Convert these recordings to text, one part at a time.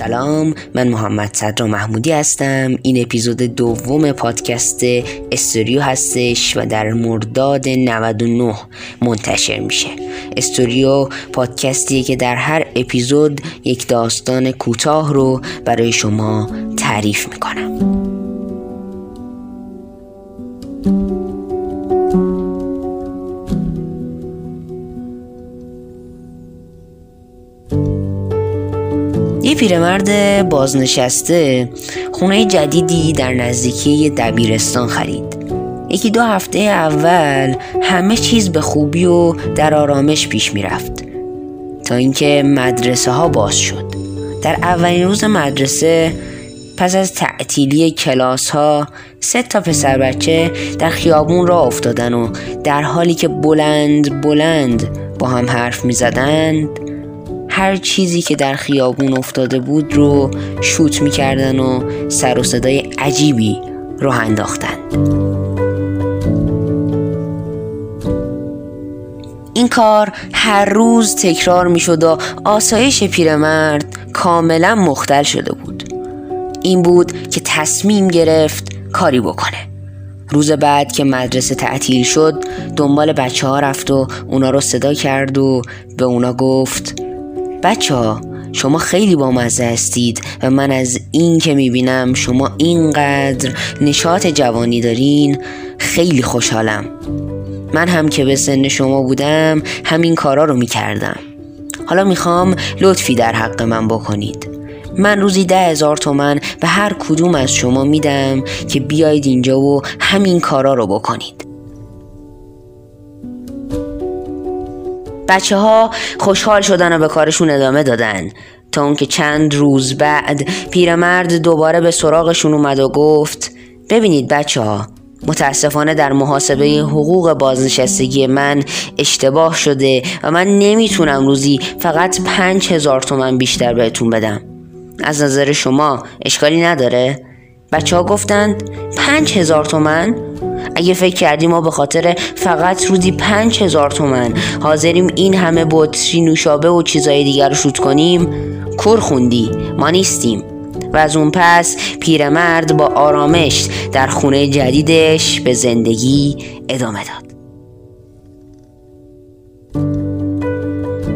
سلام من محمد صدرا محمودی هستم. این اپیزود دوم پادکست استوریو هستش و در مرداد 99 منتشر میشه. استوریو پادکستیه که در هر اپیزود یک داستان کوتاه رو برای شما تعریف می‌کنم. پیرمرد بازنشسته خونه جدیدی در نزدیکی دبیرستان خرید. یکی دو هفته اول همه چیز به خوبی و در آرامش پیش می‌رفت. تا اینکه مدرسه ها باز شد. در اولین روز مدرسه پس از تعطیلی کلاس ها سه تا پسر بچه در خیابون را افتادن و در حالی که بلند بلند با هم حرف می زدند هر چیزی که در خیابون افتاده بود رو شوت می‌کردن و سر و صدای عجیبی رو انداختن. این کار هر روز تکرار می‌شد و آسایش پیرمرد کاملا مختل شده بود. این بود که تصمیم گرفت کاری بکنه. روز بعد که مدرسه تعطیل شد دنبال بچه ها رفت و اونا رو صدا کرد و به اونا گفت بچه ها شما خیلی با مزه هستید و من از این که می‌بینم شما اینقدر نشاط جوانی دارین خیلی خوشحالم. من هم که به سن شما بودم همین کارا رو می‌کردم. حالا می‌خوام لطفی در حق من بکنید. من روزی ده هزار تومن به هر کدوم از شما میدم که بیاید اینجا و همین کارا رو بکنید. بچه ها خوشحال شدن و به کارشون ادامه دادن تا اون که چند روز بعد پیرمرد دوباره به سراغشون اومد و گفت ببینید بچه ها متاسفانه در محاسبه حقوق بازنشستگی من اشتباه شده و من نمی‌تونم روزی فقط پنج هزار تومن بیشتر بهتون بدم از نظر شما اشکالی نداره؟ بچه ها گفتند پنج هزار تومن؟ اگه فکر کردی ما به خاطر فقط روزی پنج هزار تومن حاضریم این همه بطری نوشابه و چیزای دیگر رو شوت کنیم کور خوندی. ما نیستیم. و از اون پس پیرمرد با آرامش در خونه جدیدش به زندگی ادامه داد.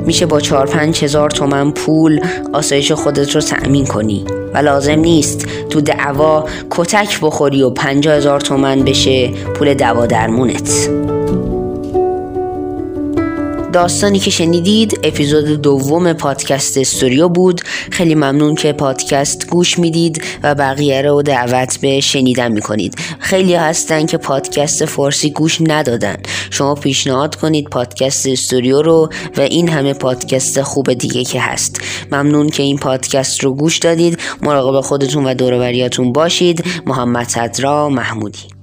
میشه با چهار پنج هزار تومن پول آسایش خودت رو تأمین کنی. و لازم نیست تو دعوا کتک بخوری و پنجاه هزار تومن بشه پول دوا درمونت. داستانی که شنیدید اپیزود دوم پادکست استوریو بود. خیلی ممنون که پادکست گوش می‌دید و بقیه رو دعوت به شنیدن می‌کنید. خیلی هستن که پادکست فارسی گوش ندادن. شما پیشنهاد کنید پادکست استوریو رو و این همه پادکست خوب دیگه که هست. ممنون که این پادکست رو گوش دادید. مراقب خودتون و دوروبریاتون باشید. محمد صدرا محمودی.